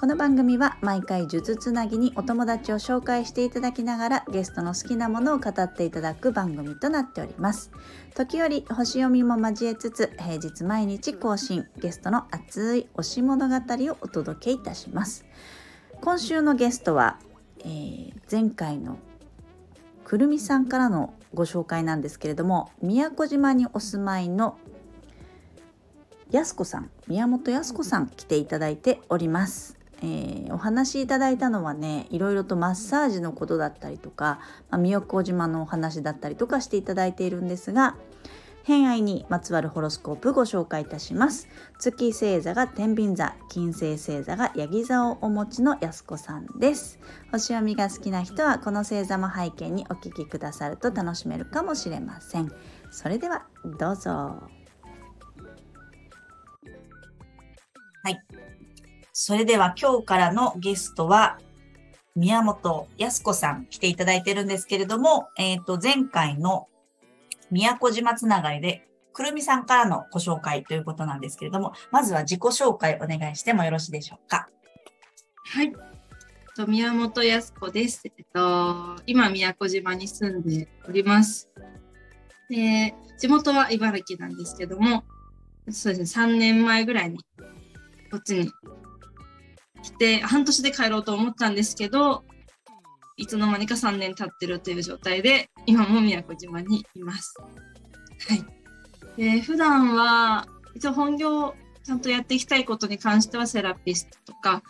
この番組は毎回呪術つなぎにお友達を紹介していただきながらゲストの好きなものを語っていただく番組となっております時折星読みも交えつつ平日毎日更新ゲストの熱い推し物語をお届けいたします今週のゲストは、えー、前回のくるみさんからのご紹介なんですけれども宮古島にお住まいのやすこさん宮本やすこさん来ていただいております。えー、お話しいただいたのはねいろいろとマッサージのことだったりとか、まあ、宮古島のお話だったりとかしていただいているんですが偏愛にまつわるホロスコープご紹介いたします。月星座が天秤座金星星座がヤギ座をお持ちのやすこさんです。星読みが好きな人はこの星座も背景にお聞きくださると楽しめるかもしれません。それではどうぞ。はい。それでは今日からのゲストは宮本康子さん来ていただいてるんですけれども、えっ、ー、と、前回の宮古島つながりで、くるみさんからのご紹介ということなんですけれども、まずは自己紹介お願いしてもよろしいでしょうか。はい。と宮本康子です。えっと、今、宮古島に住んでおります。で、地元は茨城なんですけども、そうですね、3年前ぐらいにこっちに来て、半年で帰ろうと思ったんですけど、いつの間にか3年経ってるという状態で、今も宮古島にいます。はい。で普段は、一応本業ちゃんとやっていきたいことに関してはセラピストとか、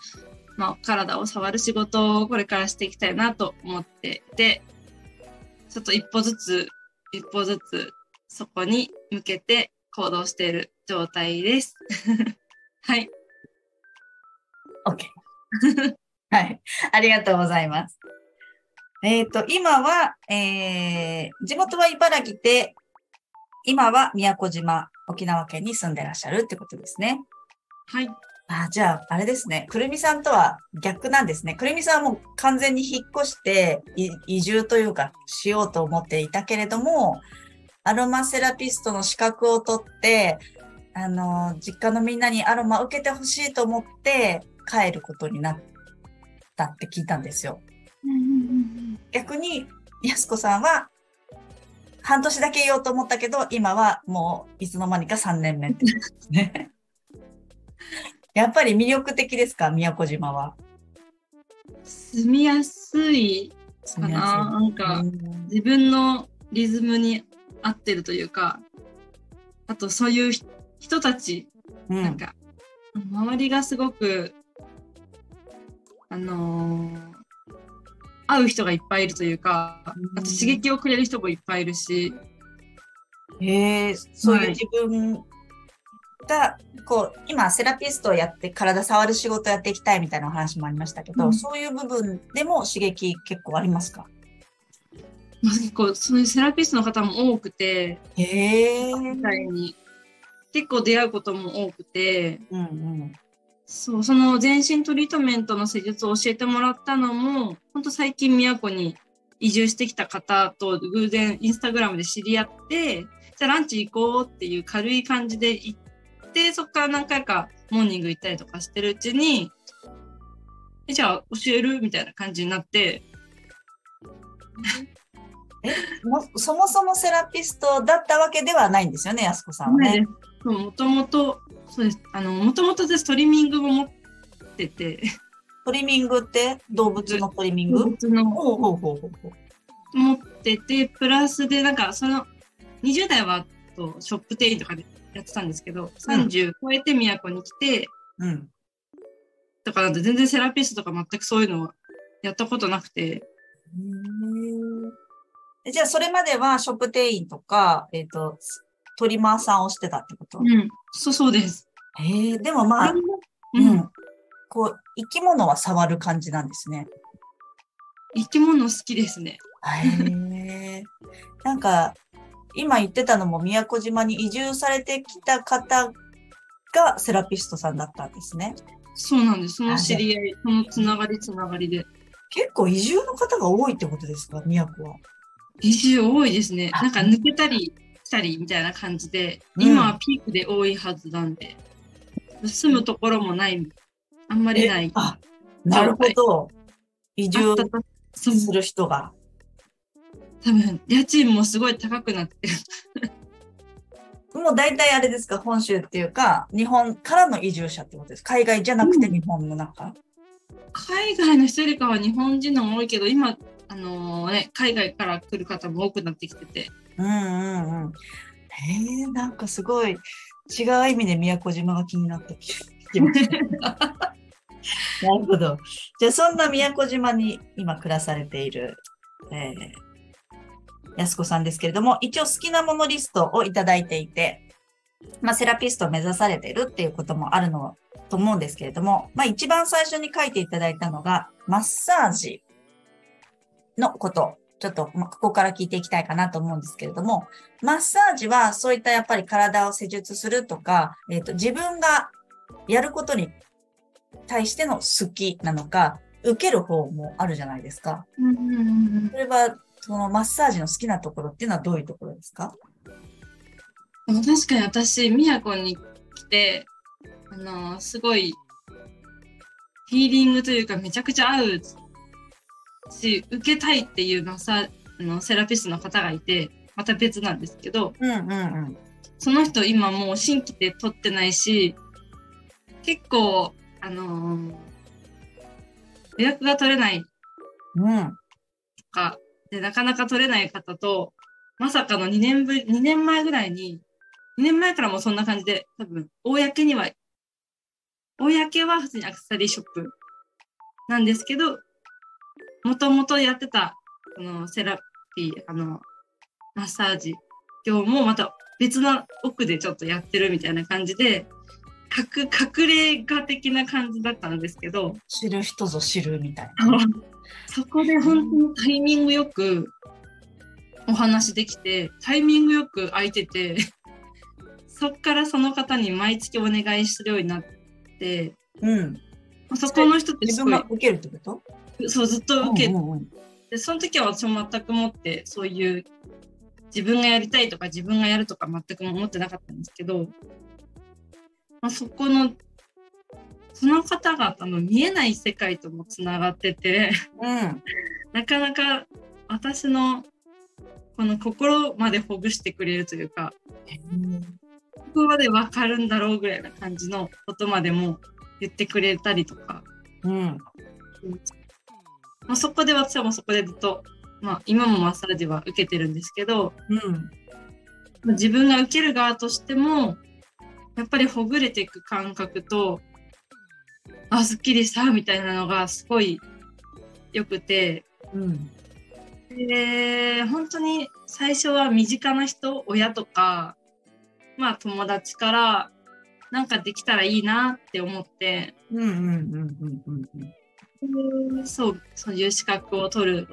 まあ、体を触る仕事をこれからしていきたいなと思っていて、ちょっと一歩ずつ、一歩ずつそこに向けて行動している状態です。はい。OK。はい。ありがとうございます。えっ、ー、と、今は、えー、地元は茨城で、今は宮古島、沖縄県に住んでらっしゃるってことですね。はい。あじゃあ、あれですね。くるみさんとは逆なんですね。くるみさんはもう完全に引っ越して移住というかしようと思っていたけれども、アロマセラピストの資格を取って、あの、実家のみんなにアロマ受けてほしいと思って帰ることになったって聞いたんですよ。逆に、やすこさんは、半年だけ言おうと思ったけど、今はもういつの間にか3年目ってですね。やっぱり魅力的ですか、宮古島は。住みやすいかな。なんか、自分のリズムに合ってるというか、あとそういう人たち、うん、なんか、周りがすごく、あのー会う人がいっぱいいるというか、あと刺激をくれる人もいっぱいいるし。へえ、そういう自分が、はい、こう、今セラピストをやって体触る仕事をやっていきたいみたいなお話もありましたけど、うん、そういう部分でも刺激結構ありますか？結構そういうセラピストの方も多くて、へえ。結構出会うことも多くて、うんうん、そう、その全身トリートメントの施術を教えてもらったのも、本当最近宮古に移住してきた方と偶然インスタグラムで知り合って、じゃあランチ行こうっていう軽い感じで行って、そこから何回かモーニング行ったりとかしてるうちに、えじゃあ教えるみたいな感じになって。えもそもそもセラピストだったわけではないんですよね、安子さんはね。もともとそうです。あの、もともと私トリミングも持ってて。トリミングって？動物のトリミング？動物の。ほうほうほうほう。持ってて、プラスで、なんか、その、20代はとショップ店員とかでやってたんですけど、30超えて都に来て、うん。だから全然セラピストとか全くそういうのはやったことなくて。じゃあ、それまではショップ店員とか、えっ、ー、と、トリマーさんをしてたってこと？うん、そうそうです。へえ、でもまあ、うん、うん、こう、生き物は触る感じなんですね。生き物好きですね。へえ。なんか、今言ってたのも宮古島に移住されてきた方がセラピストさんだったんですね。そうなんです。その知り合い、そのつながりつながりで。結構移住の方が多いってことですか、宮古は。移住多いですね。なんか抜けたりしたりみたいな感じで、今はピークで多いはずなんで、住むところもない、あんまりない。あ、なるほど。移住する人が。多分、家賃もすごい高くなってる。もう大体あれですか、本州っていうか、日本からの移住者ってことです。海外じゃなくて日本の中、うん、海外の人よりかは日本人のも多いけど、今、あのー、ね、海外から来る方も多くなってきてて。うんうんうん。へえ、なんかすごい違う意味で宮古島が気になってきました。なるほど。じゃあそんな宮古島に今暮らされている、えー、安子さんですけれども、一応好きなものリストをいただいていて、まあ、セラピストを目指されているっていうこともあるのと思うんですけれども、まあ、一番最初に書いていただいたのが、マッサージのこと。ちょっと、まあ、ここから聞いていきたいかなと思うんですけれども、マッサージはそういったやっぱり体を施術するとか、えっ、ー、と、自分がやることに対しての好きなのか、受ける方もあるじゃないですか。それは、そのマッサージの好きなところっていうのはどういうところですか？確かに私、宮古に来て、あの、すごい、ヒーリングというかめちゃくちゃ合うし、受けたいっていうマッサのセラピストの方がいて、また別なんですけど、うんうんうん、その人今もう新規で取ってないし、結構あのー、予約が取れない。とか、で、なかなか取れない方と、まさかの2年ぶり、2年前ぐらいに、2年前からもそんな感じで、多分、公には、公は普通にアクセサリーショップなんですけど、もともとやってた、このセラピー、あの、マッサージ、今日もまた別の奥でちょっとやってるみたいな感じで、隠隠れ家的な感じだったんですけど知る人ぞ知るみたいな。そこで本当にタイミングよくお話できてタイミングよく空いててそっからその方に毎月お願いするようになって、うん、そこの人ってすごい自分が受けるってこと？そうずっと受けて、うんうんうん、でその時は私も全くもってそういう自分がやりたいとか自分がやるとか全く思ってなかったんですけどまあ、そこのその方々の見えない世界ともつながってて、うん、なかなか私のこの心までほぐしてくれるというか、うん、ここまで分かるんだろうぐらいな感じのことまでも言ってくれたりとか、うんまあ、そこで私はもうそこでずっと、まあ、今もマッサージは受けてるんですけど、うん、自分が受ける側としてもやっぱりほぐれていく感覚とあすっきりしたみたいなのがすごい良くて、うん、で本当に最初は身近な人親とかまあ友達からなんかできたらいいなって思ってそうそういう資格を取る。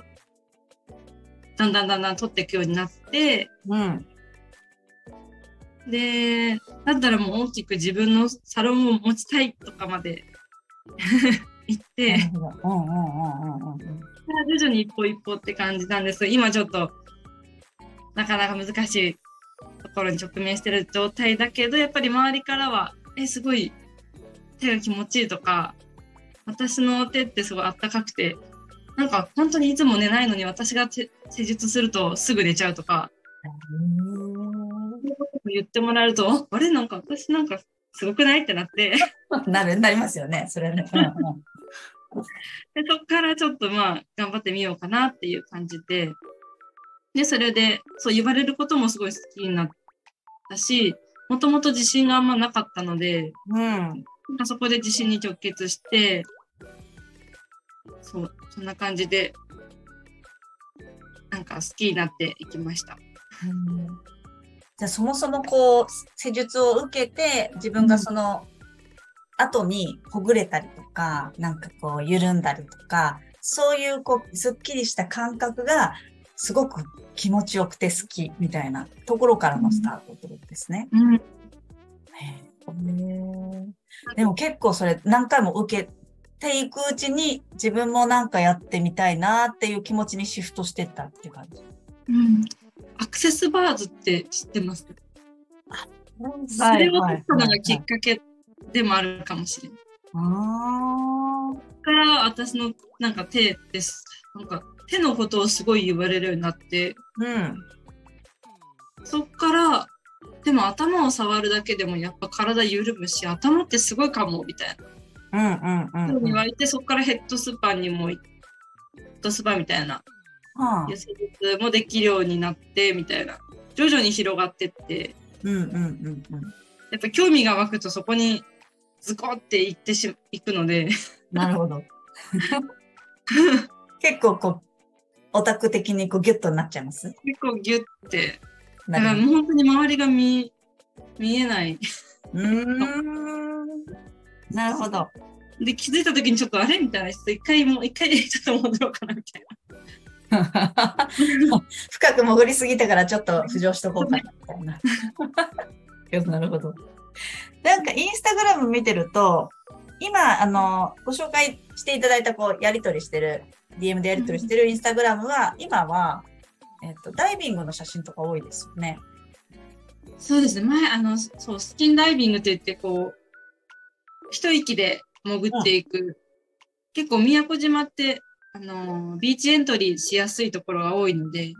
だんだんだんだん取っていくようになって、うん、で、だったらもう大きく自分のサロンを持ちたいとかまで。行って、徐々に一歩一歩って感じなんです。今ちょっとなかなか難しいところに直面してる状態だけど、やっぱり周りからは、え、すごい手が気持ちいいとか、私の手ってすごいあったかくて、なんか本当にいつも寝ないのに私が施術するとすぐ寝ちゃうとか、言ってもらえると、あれ？なんか私なんかすごくない？ってなって。なる、なりますよね、それね。でそこからちょっとまあ頑張ってみようかなっていう感じで、で、それでそう言われることもすごい好きになったし、もともと自信があんまなかったので、うん、そこで自信に直結して、そう、そんな感じで、なんか好きになっていきました。うんじゃあそもそもこう、施術を受けて、自分がその後にほぐれたりとか、なんかこう緩んだりとか、そういうこう、すっきりした感覚がすごく気持ちよくて好きみたいなところからのスタートってことですね。うん、でも結構それ何回も受けていくうちに自分もなんかやってみたいなっていう気持ちにシフトしてったっていう感じ。うん。アクセスバーズって知ってます？それを取ったのがきっかけでもあるかもしれない。あそっから私のなんか手です。なんか手のことをすごい言われるようになって、うん。そっから、でも頭を触るだけでもやっぱ体緩むし、頭ってすごいかも、みたいな。うんうんうん、うん。言われて、そっからヘッドスパにも、ヘッドスパみたいな、はあ施術もできるようになって、みたいな。徐々に広がってって、うんうんうんうん。やっぱ興味が湧くとそこにズコっていってし、いくので、なるほど。結構こう、オタク的にこうギュッとなっちゃいます？結構ギュッて、だなるからもう本当に周りが見、見えない。うーん。なるほど。で、気づいた時にちょっとあれみたいな、ちょっと一回もう、一回ちょっと戻ろうかな、みたいな。深く潜りすぎたからちょっと浮上しとこうかなみたいな。なるほど。なんかインスタグラム見てると、今、あの、ご紹介していただいた、こう、やりとりしてる、DM でやりとりしてるインスタグラムは、今は、えっと、ダイビングの写真とか多いですよね。そうですね。前、あの、そう、スキンダイビングって言って、こう、一息で潜っていく。結構、宮古島って、あの、ビーチエントリーしやすいところが多いので、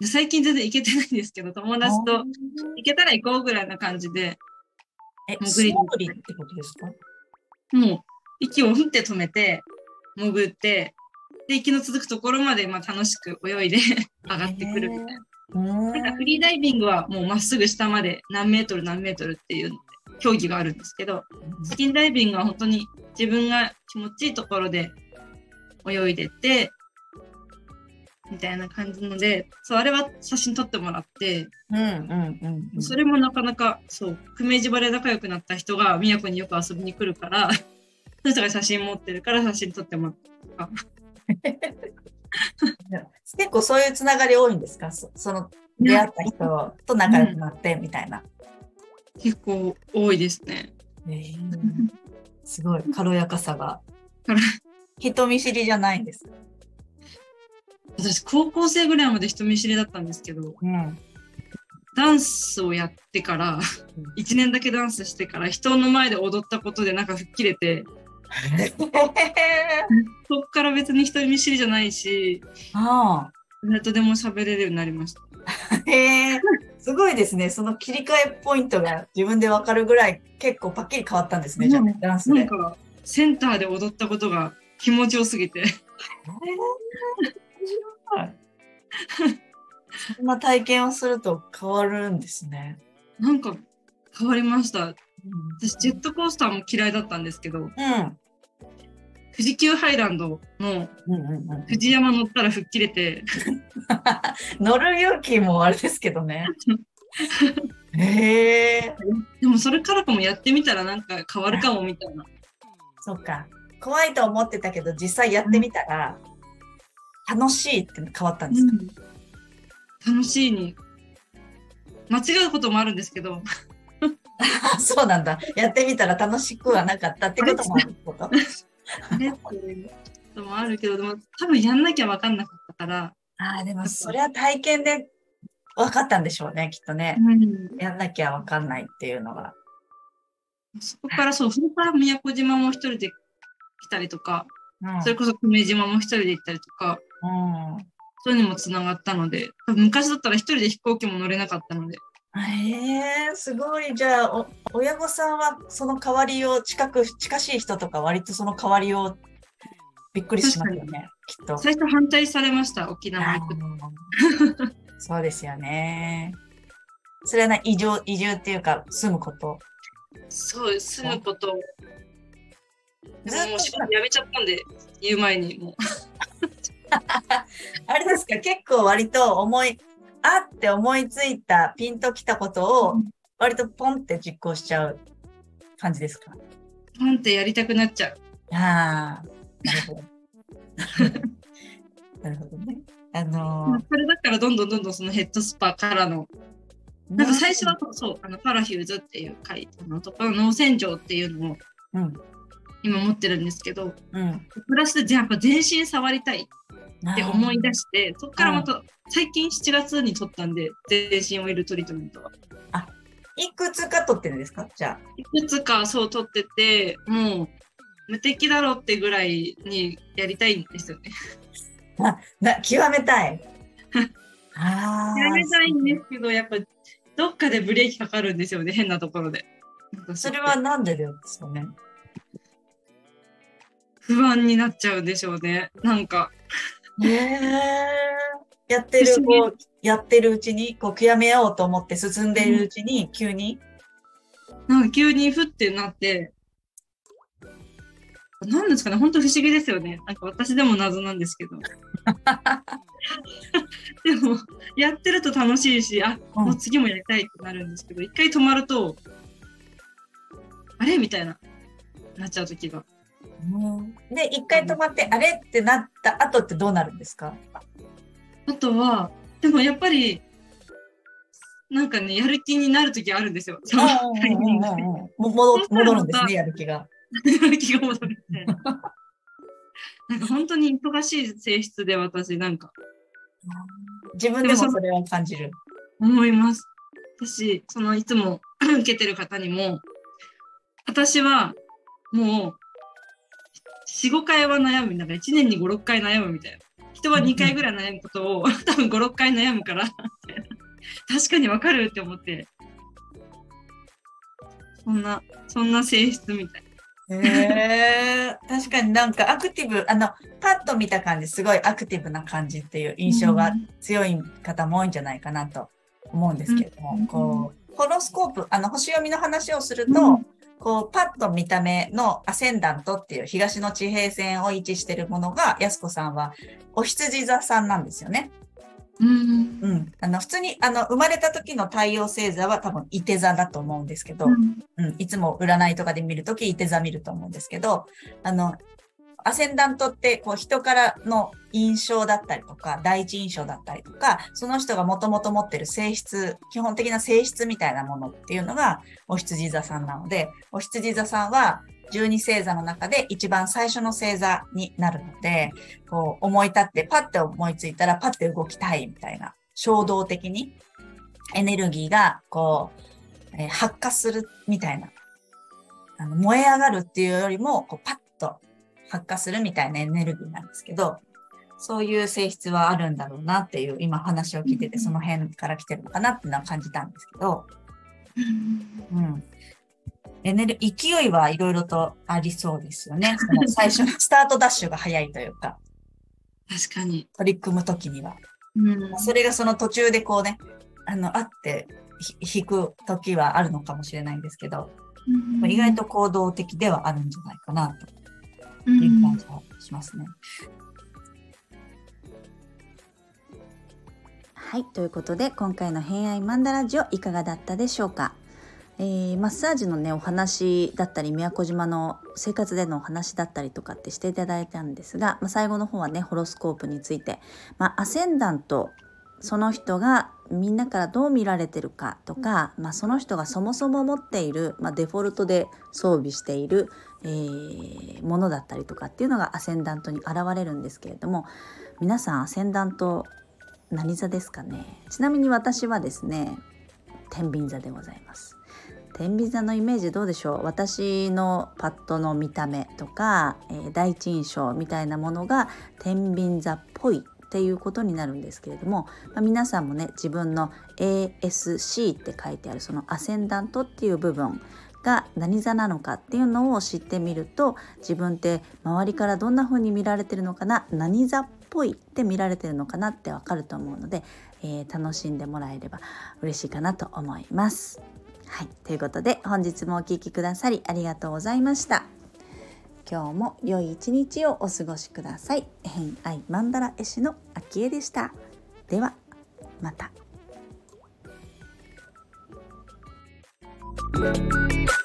で最近全然行けてないんですけど、友達と行けたら行こうぐらいな感じで、え、潜りってことですか？もう、息をふって止めて、潜って、で、息の続くところまで、まあ、楽しく泳いで上がってくるみたいな。なんかフリーダイビングはもうまっすぐ下まで何メートル何メートルっていう競技があるんですけど、スキンダイビングは本当に自分が気持ちいいところで泳いでて、みたいな感じので、そう、あれは写真撮ってもらって、うんうんうんうん。それもなかなか、そう、久米島で仲良くなった人が宮古によく遊びに来るから、その人が写真持ってるから写真撮ってもらった。結構そういうつながり多いんですか？そその出会った人と仲良くなってみたいな。結構多いですね。えーすごい軽やかさが軽。人見知りじゃないんです。私、高校生ぐらいまで人見知りだったんですけど、うん。ダンスをやってから、1年だけダンスしてから、人の前で踊ったことでなんか吹っ切れて、そっから別に人見知りじゃないし、あ誰とでも喋れるようになりました。え。すごいですね。その切り替えポイントが自分でわかるぐらい結構パッキリ変わったんですね。じゃあうんダンスで。センターで踊ったことが気持ちよすぎて、そんな体験をすると変わるんですね。なんか変わりました。うん私、ジェットコースターも嫌いだったんですけど、うん。富士急ハイランドのうんうんうん富士山乗ったら吹っ切れて、乗る勇気もあれですけどね。へえ。でもそれからかもやってみたらなんか変わるかもみたいな。そっか。怖いと思ってたけど、実際やってみたら、楽しいって変わったんですか、楽しいに。間違うこともあるんですけど、そうなんだ。やってみたら楽しくはなかったってこともあるってこと？あれっていうこともあるけど、でも多分やんなきゃ分かんなかったから、ああ、でもそれは体験で分かったんでしょうね、きっとね。やんなきゃ分かんないっていうのが。そこからそう、それから宮古島も一人で来たりとか、うん。それこそ久米島も一人で行ったりとか、うん。そういうのもつながったので、昔だったら一人で飛行機も乗れなかったので、へえすごい。じゃあお、親御さんはその代わりを近く、近しい人とか割とその代わりをびっくりしますよね、きっと。最初反対されました、沖縄行くと。あーそうですよね。それはな移住、移住っていうか、住むこと。そう、住むこと。でももう仕事辞めちゃったんで、言う前にもう。あれですか、結構割と思い、あって思いついた、ピンときたことを、割とポンって実行しちゃう感じですか？ポンってやりたくなっちゃう。ああ、なるほど。なるほどね。あのーそれだからどんどんどんどんそのヘッドスパからのなんか最初はそう、あのパラフューズっていう書いてのところの洗浄っていうのをうん今持ってるんですけど、うんプラスでやっぱ全身触りたいって思い出して、そこからまた最近7月に取ったんで、全身オイルトリートメントは。いくつか取ってるんですか？じゃいくつかそう取ってて、もう無敵だろってぐらいにやりたいんですよね。あ。な極めたい。ああ。やめたいんですけど、やっぱどっかでブレーキかかるんですよね、変なところで。それはなんでですかね？不安になっちゃうんでしょうね。なんか、やってるこうやってるうちにこう極めようと思って進んでいるうちに急に、なんか急にふってなって、なんですかね、本当不思議ですよね。なんか私でも謎なんですけど。でも、やってると楽しいし、あ、うん。もう次もやりたいってなるんですけど、一回止まると、あれ？みたいな、なっちゃう時が。で一回止まってあれってなった後ってどうなるんですか？あとは、でもやっぱり、なんかね、やる気になる時あるんですよ。そのタイミングで。も戻戻るんですねやる気が。やる気が戻るみたいな。なんか本当に忙しい性質で私なんか自分でもそれは感じる。思います。私、そのいつも受けてる方にも、私はもう4、5回は悩む、なんか1年に5、6回悩むみたいな。人は2回ぐらい悩むことを多分5、6回悩むから、みたいな。確かにわかるって思って、そんな、そんな性質みたい。へえ確かになんかアクティブあのパッと見た感じすごいアクティブな感じっていう印象が強い方も多いんじゃないかなと思うんですけれども、うん。こうホロスコープあの星読みの話をすると、うんこうパッと見た目のアセンダントっていう東の地平線を位置しているものがやすこさんはお羊座さんなんですよね。うん。うん、あの普通にあの生まれた時の太陽星座は多分伊手座だと思うんですけど、うん、いつも占いとかで見るとき、いて座見ると思うんですけど、あの、アセンダントって、こう、人からの印象だったりとか、第一印象だったりとか、その人がもともと持ってる性質、基本的な性質みたいなものっていうのが、お羊座さんなので、お羊座さんは、十二星座の中で一番最初の星座になるので、こう、思い立って、パッて思いついたら、パッて動きたいみたいな、衝動的に、エネルギーが、こう、えー発火するみたいな、あの燃え上がるっていうよりも、こうパッ発火するみたいなエネルギーなんですけど、そういう性質はあるんだろうなっていう、今話を聞いてて、その辺から来てるのかなっていうのは感じたんですけど、うん。エネル勢いはいろいろとありそうですよね。その最初のスタートダッシュが早いというか、確かに。取り組むときには。うんそれがその途中でこうね、あの、あってひ引くときはあるのかもしれないんですけど、意外と行動的ではあるんじゃないかなという感じがしますね。はいということで今回の「偏愛マンダラジオ」いかがだったでしょうか、えーマッサージのねお話だったり宮古島の生活でのお話だったりとかってしていただいたんですが、まあ、最後の方はねホロスコープについて、まあ、アセンダントその人がみんなからどう見られてるかとか、まあ、その人がそもそも持っている、まあ、デフォルトで装備している、えーものだったりとかっていうのがアセンダントに現れるんですけれども皆さんアセンダント何座ですかね？ちなみに私はですね天秤座でございます。天秤座のイメージどうでしょう？私のパッドの見た目とか、えー第一印象みたいなものが天秤座っぽいっていうことになるんですけれども、まあ、皆さんもね自分の ASC って書いてあるそのアセンダントっていう部分が何座なのかっていうのを知ってみると自分って周りからどんな風に見られてるのかな何座っぽいって見られてるのかなってわかると思うので、えー楽しんでもらえれば嬉しいかなと思います。はい、ということで本日もお聴きくださりありがとうございました。今日も良い一日をお過ごしください。偏愛マンダラ絵師の秋江でした。ではまた。Thank you.